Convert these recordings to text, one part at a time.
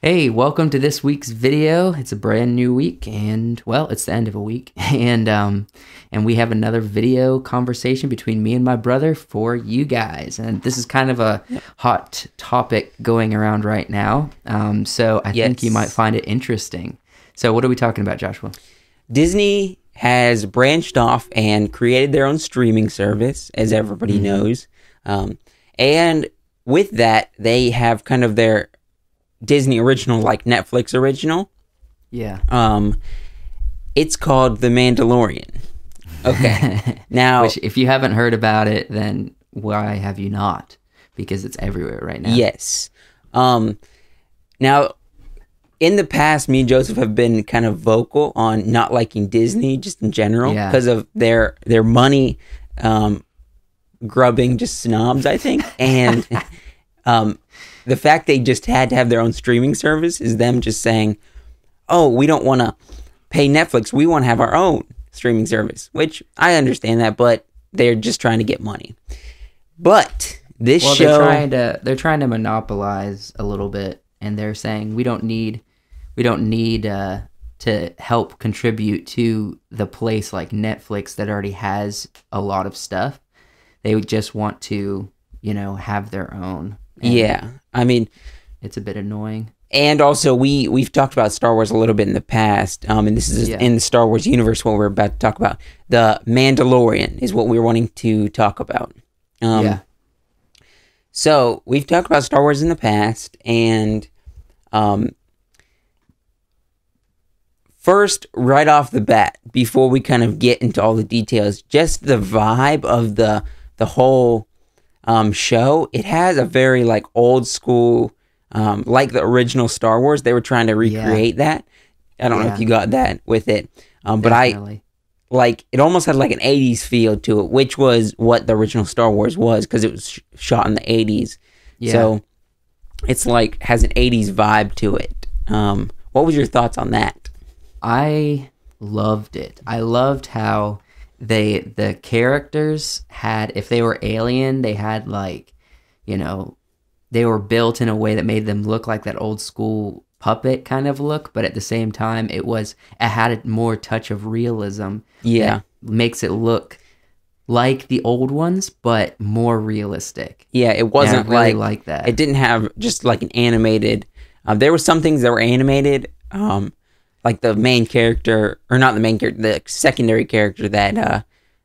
Hey, welcome to this week's video. It's a brand new week and well, it's the end of a week. And um and we have another video conversation between me and my brother for you guys. And this is kind of a hot topic going around right now. Um so I think you might find it interesting. So what are we talking about, Joshua? Disney has branched off and created their own streaming service, as everybody Mm-hmm. knows. Um, and with that, they have kind of their Disney original, like Netflix original. Yeah. Um, it's called The Mandalorian. Okay. now, Which if you haven't heard about it, then why have you not? Because it's everywhere right now. Yes. Um, now, in the past, me and Joseph have been kind of vocal on not liking Disney just in general Yeah. because of their their money um, grubbing just snobs, I think, and um, the fact they just had to have their own streaming service is them just saying, "Oh, we don't want to pay Netflix. We want to have our own streaming service," which I understand that, but they're just trying to get money. But this Well, show, they're trying to they're trying to monopolize a little bit, and they're saying we don't need we don't need uh, to help contribute to the place like Netflix that already has a lot of stuff. They would just want to you know have their own. And yeah, I mean. it's a bit annoying. and also we we've talked about Star Wars a little bit in the past, um, and this is Yeah. in the Star Wars universe what we're about to talk about. The Mandalorian is what we're wanting to talk about. Um, yeah, So we've talked about Star Wars in the past, and um, first, right off the bat, before we kind of get into all the details, just the vibe of the the whole um, show. It has a very like old school, um, like the original Star Wars. They were trying to recreate that. I don't know if you got that with it, um, but I like it almost had like an 80s feel to it which was what the original star wars was because it was sh- shot in the 80s Yeah. so it's like has an 80s vibe to it um what was your thoughts on that I loved it. I loved how they the characters had if they were alien, they had like, you know, they were built in a way that made them look like that old school puppet kind of look, but at the same time it was it had a more touch of realism. Yeah. makes it look like the old ones, but more realistic. yeah it wasn't I really like, like that. it didn't have just like an animated um, there were some things that were animated um like the main character or not the main character the secondary character that uh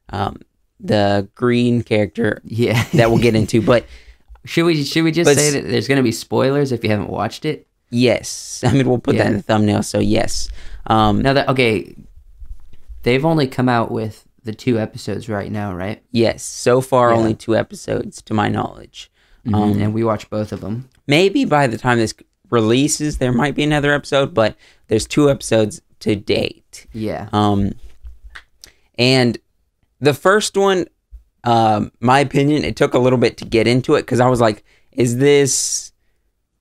um the green character yeah. that we'll get into but should we should we just But say that there's going to be spoilers if you haven't watched it? yes i mean we'll put that in the thumbnail so yes um Now that okay, they've only come out with the two episodes right now, right? Yes, so far Yeah. only two episodes to my knowledge. Um, and we watched both of them. maybe by the time this releases, there might be another episode, but there's two episodes to date. Yeah, Um, and the first one, um, my opinion, it took a little bit to get into it because I was like, "Is this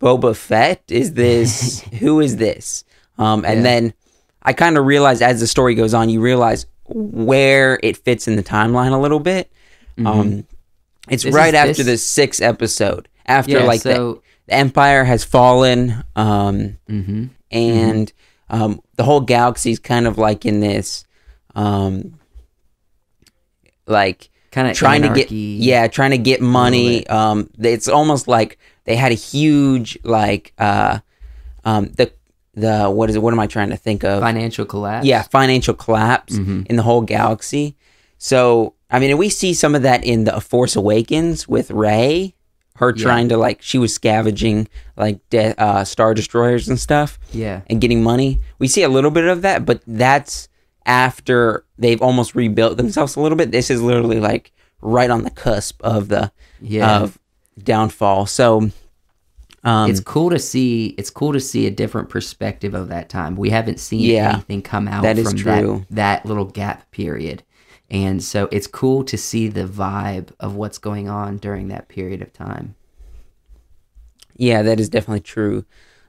Boba Fett? Is this who is this?" Um, and Yeah. then I kind of realized as the story goes on, you realize where it fits in the timeline a little bit. Um, it's Mm-hmm. This right after this- the sixth episode, after yeah. like the, so, the Empire has fallen. Um, hmm and um, the whole galaxy's kind of like in this, um, like kind of trying to get yeah, trying to get money. Um, it's almost like they had a huge like uh, um, the the what is it? What am I trying to think of? financial collapse. yeah, financial collapse Mhm. in the whole galaxy. So I mean, we see some of that in the Force Awakens with Rey. Her Yeah. trying to like she was scavenging like de- uh, star destroyers and stuff yeah, and getting money. We see a little bit of that, but that's after they've almost rebuilt themselves a little bit. This is literally like right on the cusp of the yeah. of downfall. So um it's cool to see. It's cool to see a different perspective of that time. We haven't seen Yeah, anything come out that is from true. That, that little gap period, and so it's cool to see the vibe of what's going on during that period of time. yeah, that is definitely true.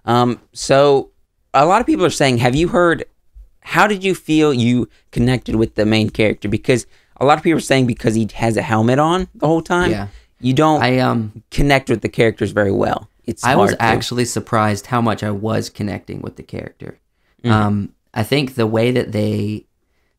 Um so a lot of people are saying, have you heard how did you feel you connected with the main character? Because a lot of people are saying because he has a helmet on the whole time, Yeah. you don't I um connect with the characters very well. it's I was to- actually surprised how much I was connecting with the character. Mhm. Um, I think the way that they,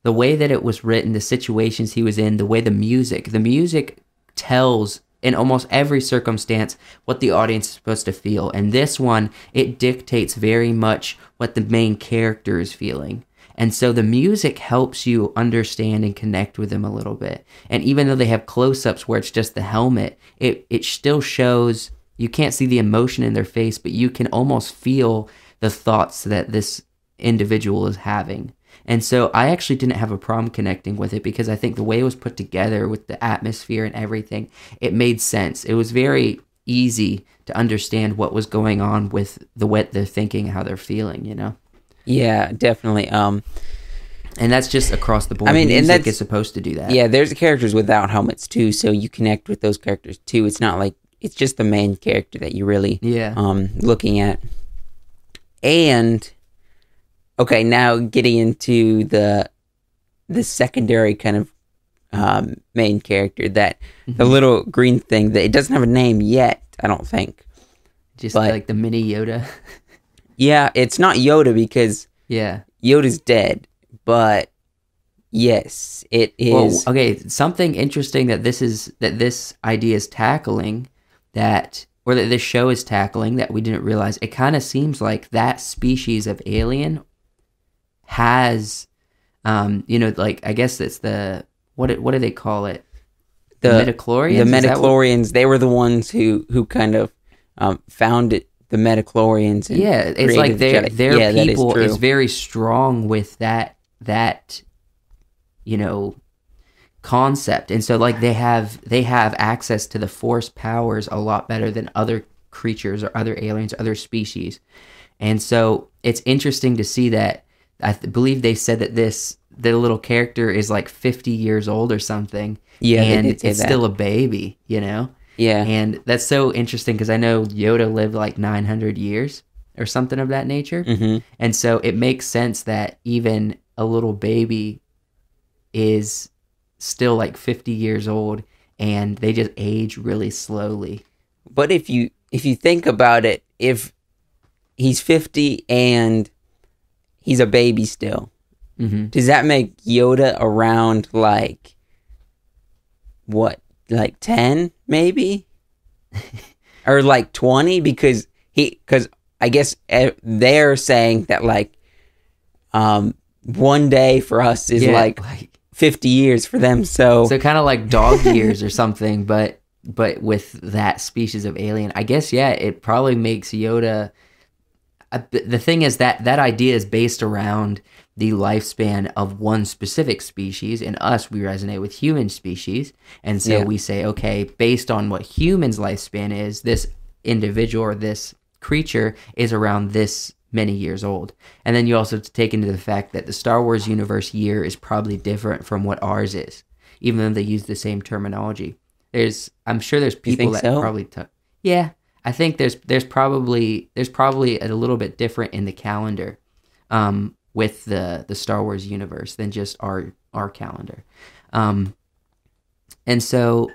the way that it was written, the situations he was in, the way the music, the music tells in almost every circumstance what the audience is supposed to feel. And this one, it dictates very much what the main character is feeling. And so the music helps you understand and connect with them a little bit. And even though they have close ups where it's just the helmet, it, it still shows you can't see the emotion in their face, but you can almost feel the thoughts that this individual is having. And so I actually didn't have a problem connecting with it because I think the way it was put together with the atmosphere and everything, it made sense. It was very easy to understand what was going on with the what they're thinking, how they're feeling, you know? yeah, definitely. Um, And that's just across the board. I mean, and that's- is supposed to do that. yeah, there's characters without helmets too, so you connect with those characters too. It's not like it's just the main character that you're really Yeah. um looking at. And okay, now getting into the the secondary kind of um, main character that Mm-hmm. the little green thing that it doesn't have a name yet. I don't think. just but- like the mini Yoda. Yeah, it's not Yoda because yeah. Yoda's dead, but yes, it is. Well, okay, something interesting that this is that this idea is tackling that or that this show is tackling that we didn't realize. It kind of seems like that species of alien has um you know like I guess it's the what what do they call it? the midichlorians? the Is Metachlorians, they were the ones who who kind of um, founded the Metachlorians. And yeah it's like their Jedi. their Yeah, people is, true. very strong with that that you know concept and so like they have they have access to the force powers a lot better than other creatures or other aliens other species and so it's interesting to see that i th- believe they said that this the little character is like 50 years old or something Yeah, and it's that. still a baby you know yeah, and that's so interesting because I know Yoda lived like 900 years or something of that nature. hmm And so it makes sense that even a little baby is still like 50 years old and they just age really slowly. But if you if you think about it, if he's fifty and he's a baby still, hmm does that make Yoda around like what, like ten maybe, or like twenty? Because he, because I guess they're saying that like, um, one day for us is like like fifty years for them. So, so kind of like dog years or something, but but with that species of alien. I guess yeah, it probably makes Yoda. Th- The thing is that that idea is based around the lifespan of one specific species. In us, we resonate with human species, and so Yeah. we say, okay, based on what humans' lifespan is, this individual or this creature is around this many years old. And then you also have to take into the fact that the Star Wars universe year is probably different from what ours is, even though they use the same terminology. There's, I'm sure there's people that so? probably, t- yeah, I think there's there's probably there's probably a little bit different in the calendar, um, with the the Star Wars universe than just our our calendar, um, and so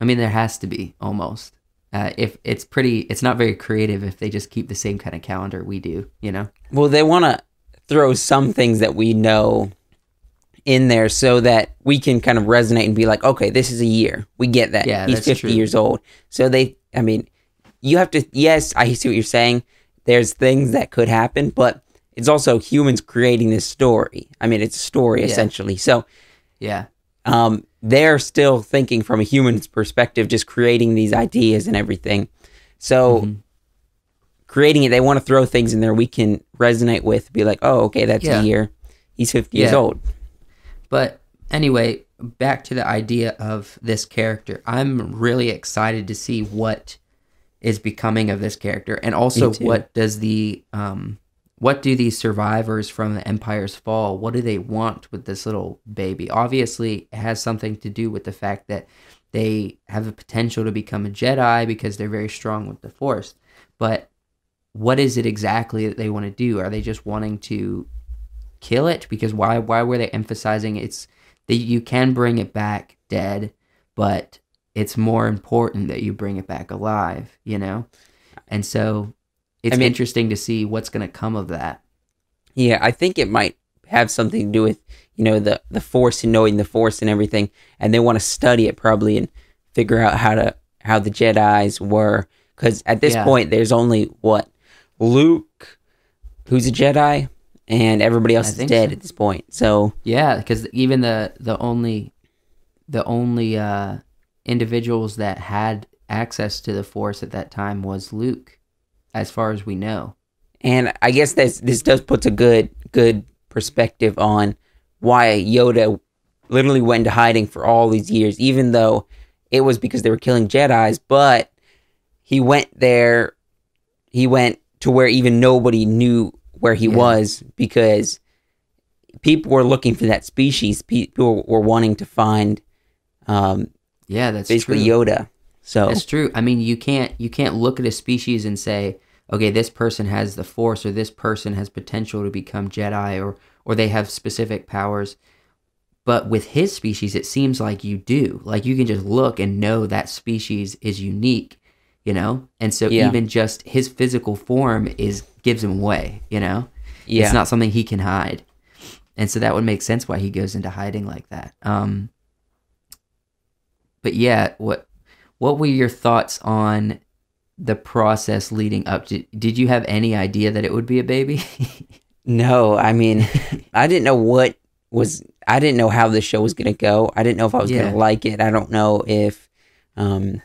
I mean there has to be almost. Uh, if it's pretty, it's not very creative if they just keep the same kind of calendar we do, you know. well, they want to throw some things that we know in there so that we can kind of resonate and be like, okay, this is a year. We get that. Yeah, He's that's 50 true. years old. So they, I mean, you have to, yes, I see what you're saying. There's things that could happen, but it's also humans creating this story. I mean, it's a story Yeah. essentially. So Yeah, um, they're still thinking from a human's perspective, just creating these ideas and everything. So Mhm. creating it, they want to throw things in there we can resonate with, be like, oh, okay, that's Yeah. a year. He's 50 years old. But anyway, back to the idea of this character. I'm really excited to see what is becoming of this character, and also what does the um, what do these survivors from the Empire's Fall? What do they want with this little baby? Obviously, it has something to do with the fact that they have the potential to become a Jedi because they're very strong with the Force. But what is it exactly that they want to do? Are they just wanting to kill it because why why were they emphasizing it's that you can bring it back dead but it's more important that you bring it back alive you know and so it's I mean- interesting to see what's going to come of that. Yeah, I think it might have something to do with you know the the force and knowing the force and everything, and they want to study it probably and figure out how to how the Jedi's were because at this Yeah. point there's only what Luke, who's a Jedi, and everybody else I is dead so. at this point. So Yeah, because even the the only the only uh, individuals that had access to the Force at that time was Luke, as far as we know. And I guess this this does puts a good good perspective on why Yoda literally went into hiding for all these years, even though it was because they were killing Jedi's. But he went there. He went to where even nobody knew where he Yeah. was because people were looking for that species. People were wanting to find um, Yeah, that's basically true. Yoda. So That's true. I mean, you can't you can't look at a species and say, okay, this person has the Force, or this person has potential to become Jedi, or or they have specific powers. But with his species, it seems like you do. Like you can just look and know that species is unique, you know. And so Yeah. even just his physical form is gives him away, you know. yeah, It's not something he can hide. And so that would make sense why he goes into hiding like that. Um But yeah, what what were your thoughts on the process leading up to did you have any idea that it would be a baby? No, I mean, I didn't know what was. I didn't know how the show was going to go. I didn't know if I was going to like it. I don't know if. Um,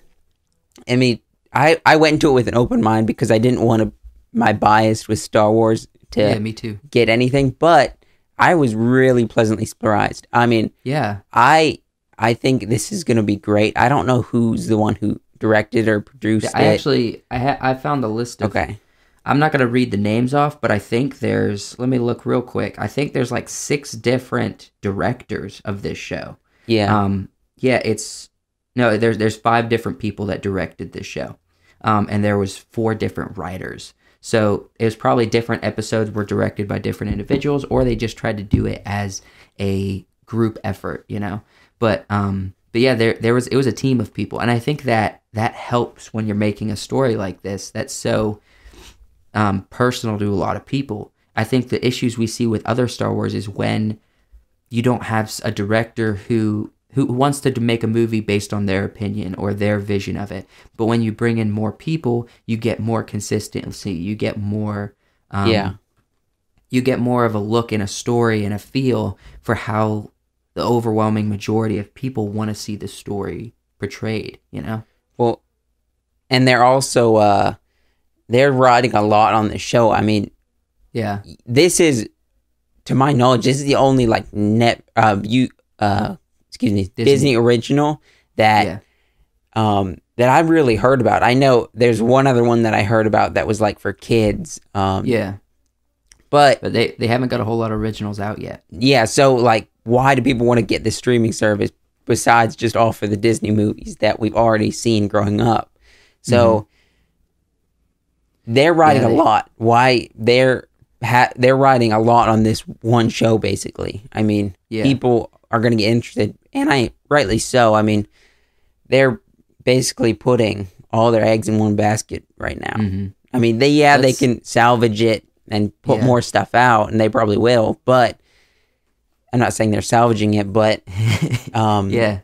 I mean, I I went into it with an open mind because I didn't want to my bias with Star Wars to yeah, me too. get anything, but I was really pleasantly surprised. I mean, Yeah. I I think this is going to be great. I don't know who's the one who directed or produced I it. actually I ha- I found the list of okay. I'm not going to read the names off, but I think there's let me look real quick. I think there's like six different directors of this show. Yeah. Um, yeah, it's no, there's there's five different people that directed this show, um, and there was four different writers. So it was probably different episodes were directed by different individuals, or they just tried to do it as a group effort, you know. But um, but yeah, there there was it was a team of people, and I think that that helps when you're making a story like this. That's so um, personal to a lot of people. I think the issues we see with other Star Wars is when you don't have a director who who wants to make a movie based on their opinion or their vision of it. But when you bring in more people, you get more consistency. You get more. Um, Yeah. You get more of a look and a story and a feel for how the overwhelming majority of people want to see the story portrayed. You know. Well, and they're also uh they're writing a lot on the show. I mean, Yeah. this is to my knowledge, this is the only like net uh you uh excuse me, Disney, Disney. original that yeah. um that I've really heard about. I know there's one other one that I heard about that was like for kids. Um Yeah. but But they they haven't got a whole lot of originals out yet. yeah, so like why do people want to get this streaming service besides just all for the Disney movies that we've already seen growing up? So they're writing Mm-hmm. Yeah, a lot. Why they're ha- they're writing a lot on this one show basically. I mean, Yeah. people are going to get interested and I rightly so. I mean, they're basically putting all their eggs in one basket right now. hmm I mean, they yeah, That's- they can salvage it and put Yeah. more stuff out, and they probably will. But I'm not saying they're salvaging it, but um, Yeah.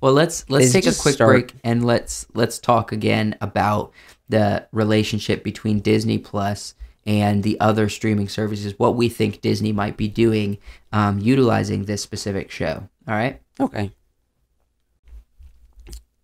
Well, let's let's take a quick start- break and let's let's talk again about the relationship between Disney Plus and the other streaming services. What we think Disney might be doing, um, utilizing this specific show. All right. Okay.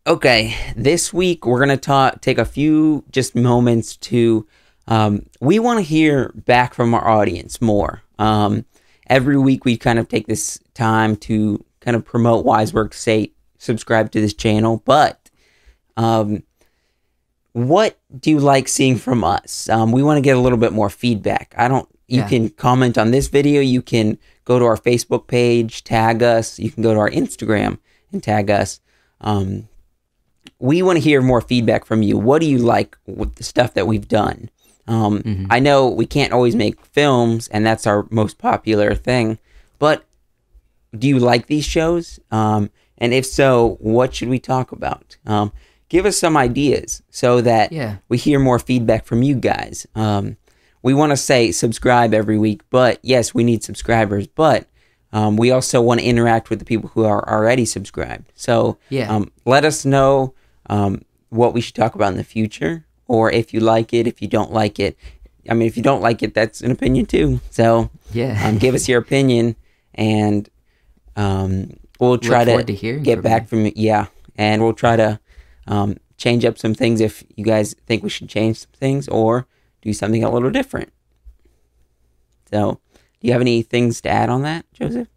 Okay, this week we're gonna talk, take a few just moments to. Um, we want to hear back from our audience more. Um, every week we kind of take this time to kind of promote Wise Work, say subscribe to this channel, but um, what do you like seeing from us? Um, we want to get a little bit more feedback. I don't. You Yeah. can comment on this video. You can go to our Facebook page, tag us. You can go to our Instagram and tag us. Um, we want to hear more feedback from you. What do you like with the stuff that we've done? Um, Mhm. I know we can't always make films, and that's our most popular thing. But do you like these shows? Um, and if so, what should we talk about? Um, give us some ideas so that Yeah. we hear more feedback from you guys. Um, we want to say subscribe every week, but yes, we need subscribers, but um, we also want to interact with the people who are already subscribed. So Yeah. um, let us know um, what we should talk about in the future, or if you like it, if you don't like it. I mean, if you don't like it, that's an opinion too. So Yeah. um, give us your opinion, and um, we'll try to, to get from back you. from you. Yeah, and we'll try to um, change up some things if you guys think we should change some things or do something a little different. So, do you have any things to add on that, Joseph?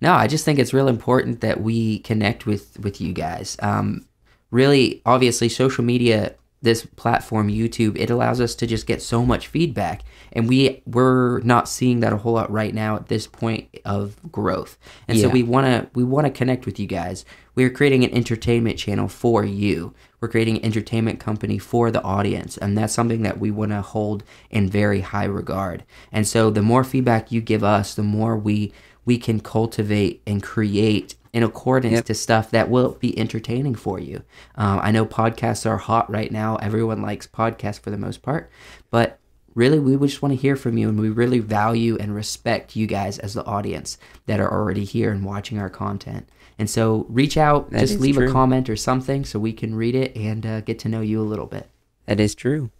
No, I just think it's real important that we connect with with you guys. Um, really, obviously, social media, this platform, YouTube, it allows us to just get so much feedback, and we we're not seeing that a whole lot right now at this point of growth. And so we want to we want to connect with you guys. We are creating an entertainment channel for you. We're creating an entertainment company for the audience, and that's something that we want to hold in very high regard. And so, the more feedback you give us, the more we we can cultivate and create in accordance Yep. to stuff that will be entertaining for you. Um, I know podcasts are hot right now. Everyone likes podcasts for the most part, but really, we just want to hear from you, and we really value and respect you guys as the audience that are already here and watching our content. And so, reach out, That just leave a comment or something so we can read it and uh, get to know you a little bit. That is true.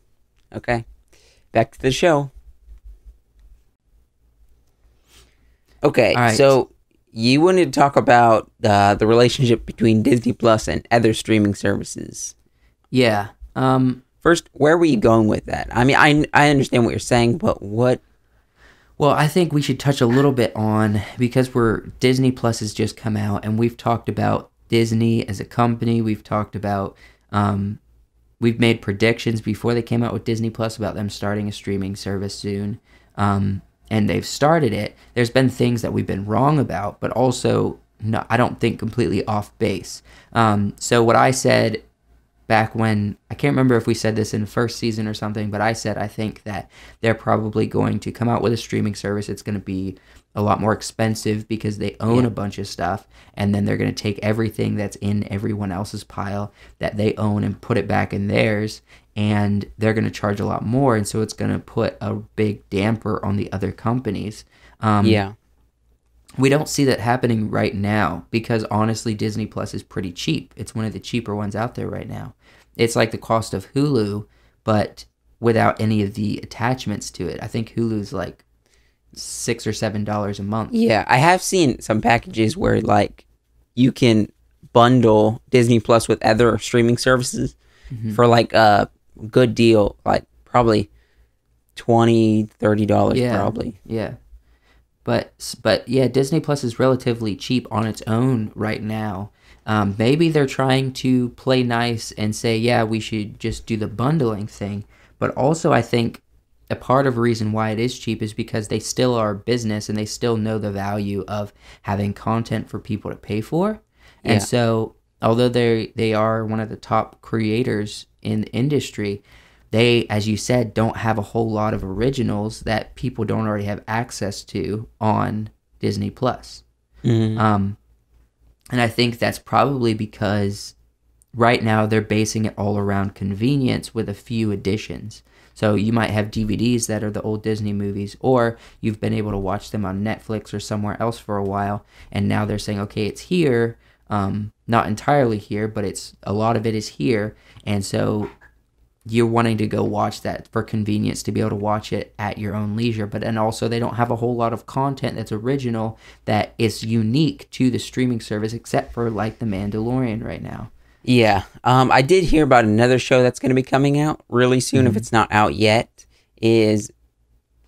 Okay, back to the show. Okay, All right. so you wanted to talk about uh, the relationship between Disney Plus and other streaming services. Yeah. Um, First, where were you going with that? I mean, I I understand what you're saying, but what? Well, I think we should touch a little bit on because we're Disney Plus has just come out, and we've talked about Disney as a company. We've talked about, um, we've made predictions before they came out with Disney Plus about them starting a streaming service soon, um, and they've started it. There's been things that we've been wrong about, but also no, I don't think completely off base. Um, so what I said back when I can't remember if we said this in the first season or something, but I said I think that they're probably going to come out with a streaming service. It's going to be a lot more expensive because they own Yeah. a bunch of stuff, and then they're going to take everything that's in everyone else's pile that they own and put it back in theirs, and they're going to charge a lot more, and so it's going to put a big damper on the other companies. Um, yeah, we don't see that happening right now because honestly disney plus is pretty cheap it's one of the cheaper ones out there right now it's like the cost of hulu but without any of the attachments to it i think hulu's like six or seven dollars a month yeah. I have seen some packages where like you can bundle Disney Plus with other streaming services Mm-hmm. for like a good deal, like probably 20 30 dollars Yeah. probably. Yeah. But but yeah, Disney Plus is relatively cheap on its own right now. Um, maybe they're trying to play nice and say, yeah, we should just do the bundling thing. But also, I think a part of the reason why it is cheap is because they still are a business and they still know the value of having content for people to pay for. And so, although they they are one of the top creators in the industry, they, as you said, don't have a whole lot of originals that people don't already have access to on Disney Plus. Mhm. Um, and I think that's probably because right now they're basing it all around convenience with a few additions. So you might have DVDs that are the old Disney movies, or you've been able to watch them on Netflix or somewhere else for a while, and now they're saying, okay, it's here, um, not entirely here, but it's a lot of it is here, and so you're wanting to go watch that for convenience to be able to watch it at your own leisure. But and also they don't have a whole lot of content that's original that is unique to the streaming service, except for like The Mandalorian right now. Yeah. Um, I did hear about another show that's going to be coming out really soon, Mm-hmm. if it's not out yet, is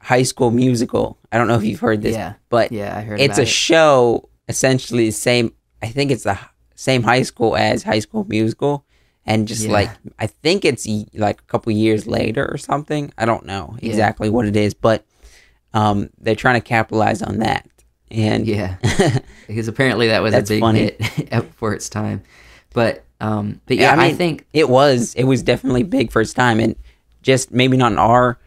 High School Musical. I don't know if you've heard this, Yeah. but Yeah, I heard it's a it. show essentially the same. I think it's the same high school as High School Musical, and just Yeah. like I think it's like a couple years later or something. I don't know Yeah. exactly what it is, but um, they're trying to capitalize on that. And Yeah, because apparently that was a big funny. hit for its time. But um, but Yeah, yeah, I I, think it was it was definitely big first time, and just maybe not in our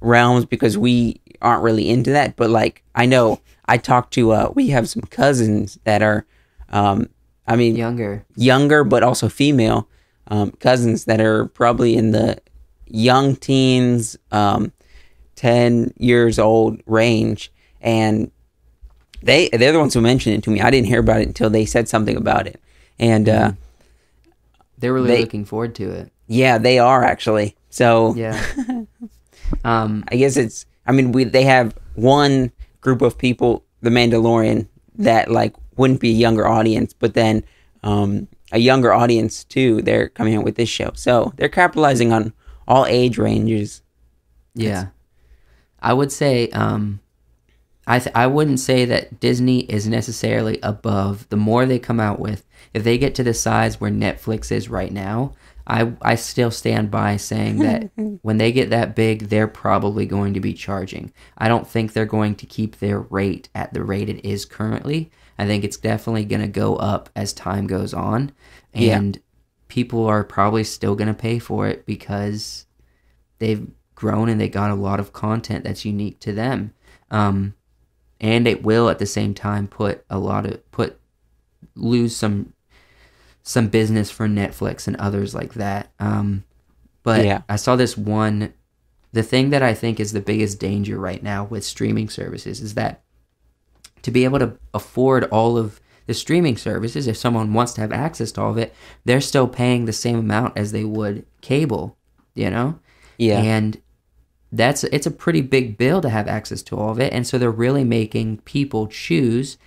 realms because we aren't really into that. But like I know I talked to uh, we have some cousins that are, um, I mean younger. younger but also female um, cousins that are probably in the young teens, um, ten years old range, and they they're the ones who mentioned it to me. I didn't hear about it until they said something about it, and uh, They're really They- looking forward to it. yeah, they are actually. So Yeah. um, I guess it's. I mean, we they have one group of people, The Mandalorian, that like wouldn't be a younger audience, but then um, a younger audience too. They're coming out with this show, so they're capitalizing on all age ranges. Yeah, I would say um, I th- I wouldn't say that Disney is necessarily above. The more they come out with, if they get to the size where Netflix is right now, I I still stand by saying that when they get that big, they're probably going to be charging. I don't think they're going to keep their rate at the rate it is currently. I think it's definitely going to go up as time goes on, Yeah. and people are probably still going to pay for it because they've grown and they got a lot of content that's unique to them. Um, and it will at the same time put a lot of put lose some some business for Netflix and others like that. Um, but Yeah. I saw this one. The thing that I think is the biggest danger right now with streaming services is that to be able to afford all of the streaming services, if someone wants to have access to all of it, they're still paying the same amount as they would cable. You know, Yeah, and that's it's a pretty big bill to have access to all of it. And so they're really making people choose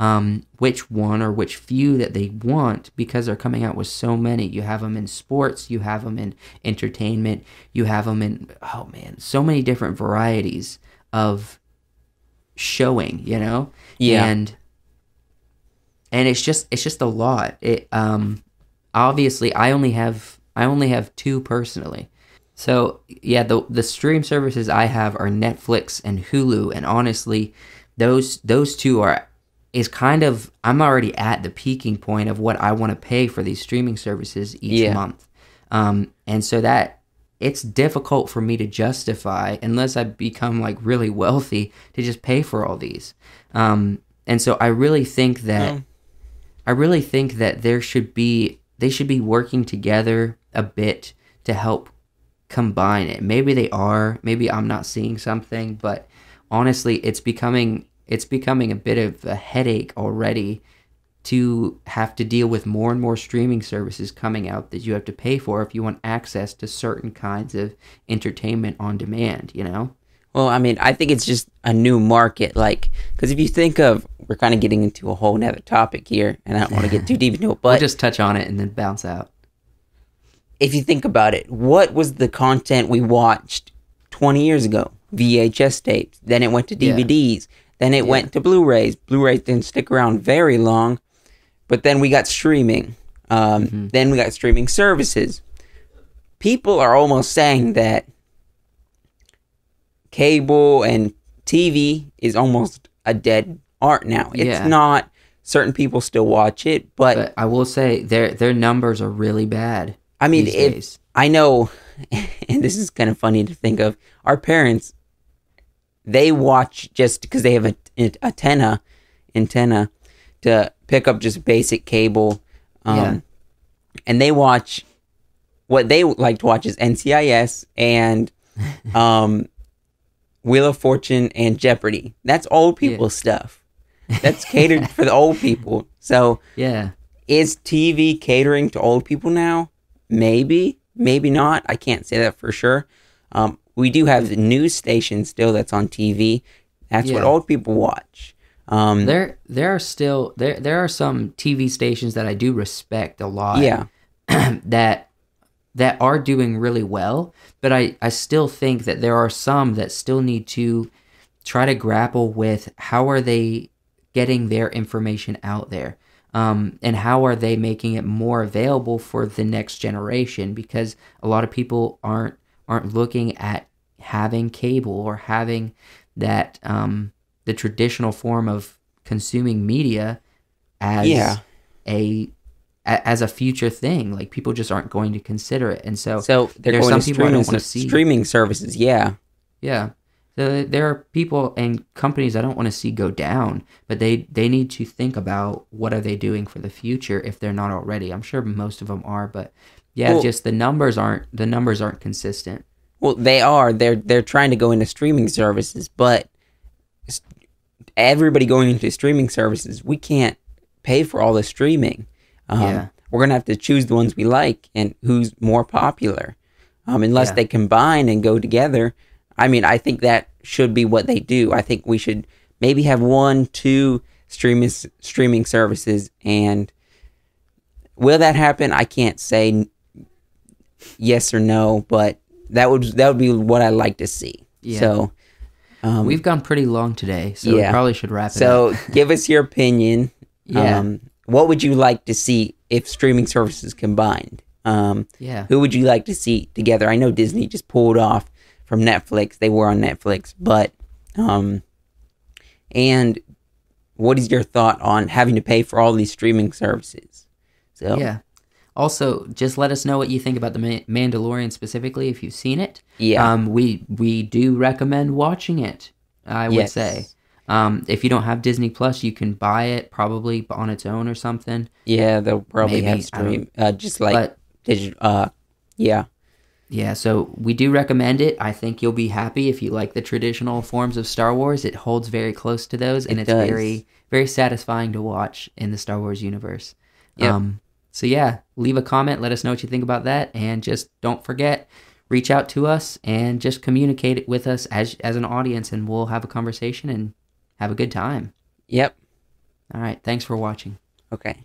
um, which one or which few that they want because they're coming out with so many. You have them in sports you have them in entertainment you have them in oh man so many different varieties of showing you know Yeah. and and it's just it's just a lot it um obviously i only have i only have two personally so yeah, the the stream services I have are Netflix and Hulu, and honestly, those those two are is kind of I'm already at the peaking point of what I want to pay for these streaming services each Yeah. month, um, and so that it's difficult for me to justify unless I become like really wealthy to just pay for all these, um, and so I really think that. I really think that there should be they should be working together a bit to help combine it. Maybe they are, maybe I'm not seeing something, but honestly, it's becoming it's becoming a bit of a headache already to have to deal with more and more streaming services coming out that you have to pay for if you want access to certain kinds of entertainment on demand, you know? Well, I mean, I think it's just a new market. Like, because if you think of, we're kind of getting into a whole nother topic here, and I don't want to get too deep into it, We'll but just touch on it and then bounce out. if you think about it, what was the content we watched 20 years ago? VHS tapes. Then it went to Yeah. DVDs. Then it went to Blu-rays. Blu-rays didn't stick around very long, but then we got streaming. Um, Then we got streaming services. People are almost saying that cable and TV is almost a dead art now. It's Yeah. not. Certain people still watch it, but But I will say their their numbers are really bad. I mean, days. I know, and this is kind of funny to think of, our parents, they watch just because they have a, a antenna, antenna to pick up just basic cable, um, Yeah. and they watch what they like to watch is NCIS and um, Wheel of Fortune and Jeopardy. That's old people stuff. That's catered for the old people. So Yeah. is TV catering to old people now? Maybe, maybe not. I can't say that for sure. Um, we do have the news station still that's on TV. That's what old people watch. Um, There there are still there there are some TV stations that I do respect a lot. yeah, that that are doing really well, but I, I still think that there are some that still need to try to grapple with how are they getting their information out there um, and how are they making it more available for the next generation because a lot of people aren't aren't looking at having cable or having that um, the traditional form of consuming media as Yeah. a as a future thing. Like people just aren't going to consider it, and so so there's some to people I don't want to see. streaming services. Yeah, Yeah. So there are people and companies I don't want to see go down, but they they need to think about what are they doing for the future if they're not already. I'm sure most of them are, but Yeah, Well- just the numbers aren't the numbers aren't consistent. Well, they are. They're they're trying to go into streaming services, but everybody going into streaming services, we can't pay for all the streaming. Um, Yeah. We're gonna have to choose the ones we like and who's more popular. Um, unless Yeah. they combine and go together. I mean, I think that should be what they do. I think we should maybe have one, two streaming streaming services, and will that happen? I can't say yes or no, but that would that would be what I like to see. Yeah. So, um, We've gone pretty long today, so yeah. we probably should wrap it so up. So give us your opinion. Yeah. Um, what would you like to see if streaming services combined? Um, Yeah. who would you like to see together? I know Disney just pulled off from Netflix. They were on Netflix, but um, and what is your thought on having to pay for all these streaming services? So Yeah. Also, just let us know what you think about the Ma- Mandalorian specifically if you've seen it. yeah, Um, we we do recommend watching it. I would Yes. say. Um, if you don't have Disney Plus, you can buy it probably on its own or something. yeah, they'll probably maybe, have stream, uh, just like but digital. Uh, yeah, yeah, so we do recommend it. I think you'll be happy if you like the traditional forms of Star Wars. It holds very close to those, and It it's does. very very satisfying to watch in the Star Wars universe. Yep. Um, so yeah, leave a comment. Let us know what you think about that, and just don't forget reach out to us and just communicate it with us as as an audience, and we'll have a conversation and have a good time. yep. All right, thanks for watching. Okay.